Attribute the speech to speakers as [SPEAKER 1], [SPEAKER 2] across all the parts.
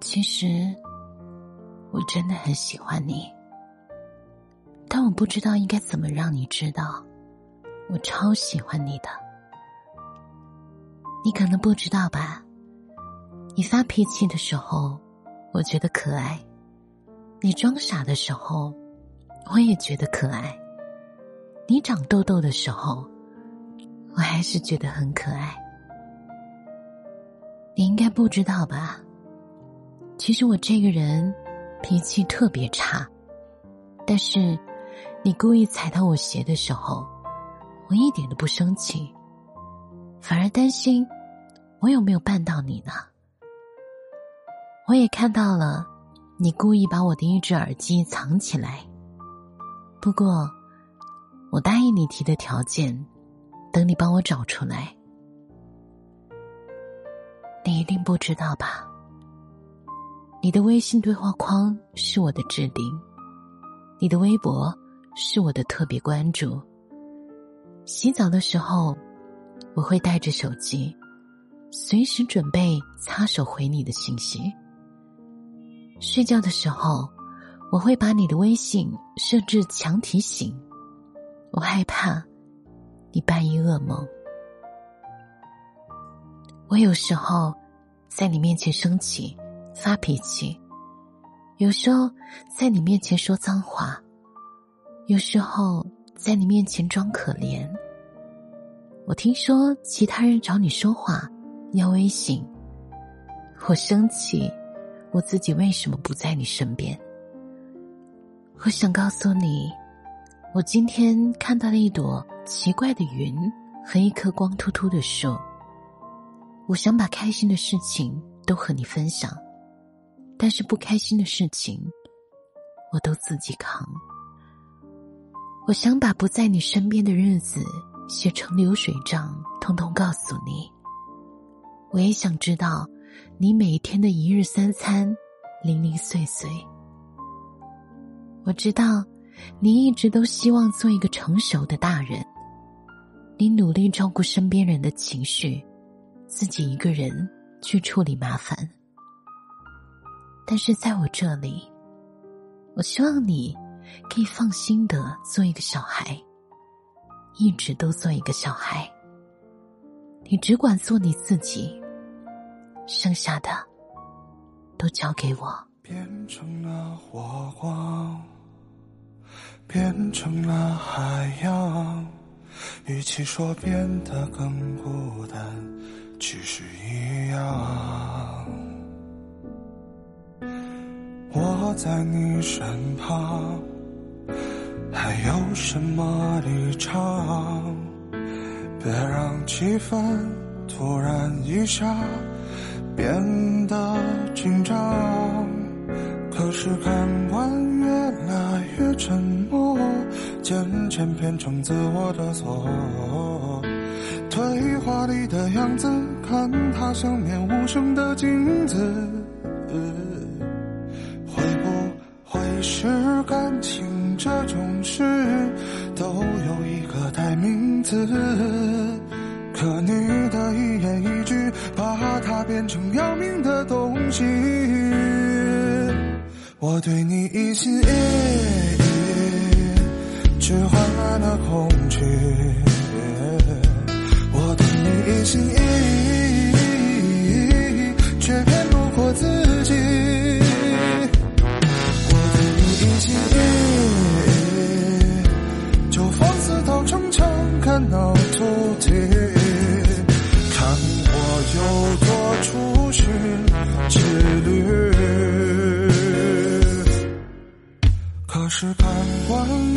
[SPEAKER 1] 其实，我真的很喜欢你，但我不知道应该怎么让你知道，我超喜欢你的。你可能不知道吧？你发脾气的时候，我觉得可爱；你装傻的时候，我也觉得可爱；你长痘痘的时候，我还是觉得很可爱。你应该不知道吧？其实我这个人脾气特别差，但是你故意踩到我鞋的时候，我一点都不生气，反而担心我有没有绊到你呢。我也看到了，你故意把我的一只耳机藏起来。不过，我答应你提的条件，等你帮我找出来。你一定不知道吧？你的微信对话框是我的置顶，你的微博是我的特别关注。洗澡的时候，我会带着手机，随时准备擦手回你的信息。睡觉的时候，我会把你的微信设置强提醒，我害怕你半夜噩梦。我有时候在你面前生气。发脾气，有时候在你面前说脏话，有时候在你面前装可怜。我听说其他人找你说话要微信，我生气，我自己为什么不在你身边？我想告诉你，我今天看到了一朵奇怪的云和一棵光秃秃的树。我想把开心的事情都和你分享。但是不开心的事情，我都自己扛。我想把不在你身边的日子写成流水账，通通告诉你。我也想知道你每天的一日三餐，零零碎碎。我知道你一直都希望做一个成熟的大人，你努力照顾身边人的情绪，自己一个人去处理麻烦。但是在我这里，我希望你可以放心的做一个小孩，一直都做一个小孩。你只管做你自己，剩下的都交给我。
[SPEAKER 2] 变成了火光，变成了海洋，与其说变得更孤单，其实一样。我在你身旁，还有什么立场？别让气氛突然一下变得紧张。可是看惯越来越沉默，渐渐变成自我的错。对话里的样子，看它像面无声的镜子。感情这种事，都有一个代名词。可你的一言一句，把它变成要命的东西。我对你一心一意，却换来了恐惧。我对你一心一意是看惯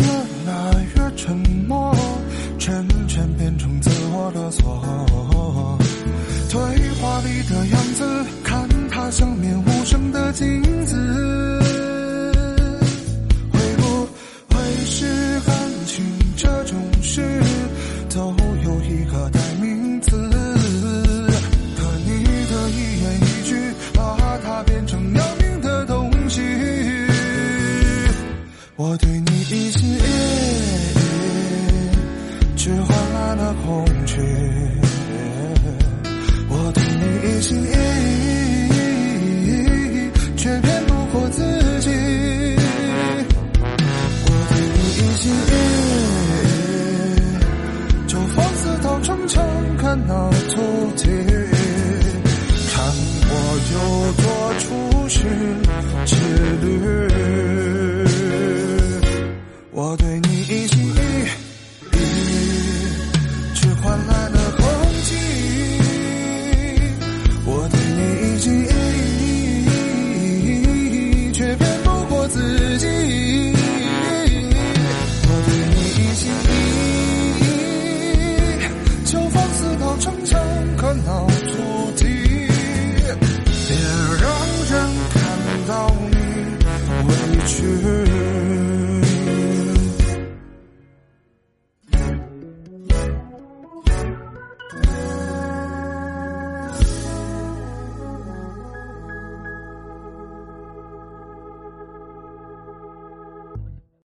[SPEAKER 2] 突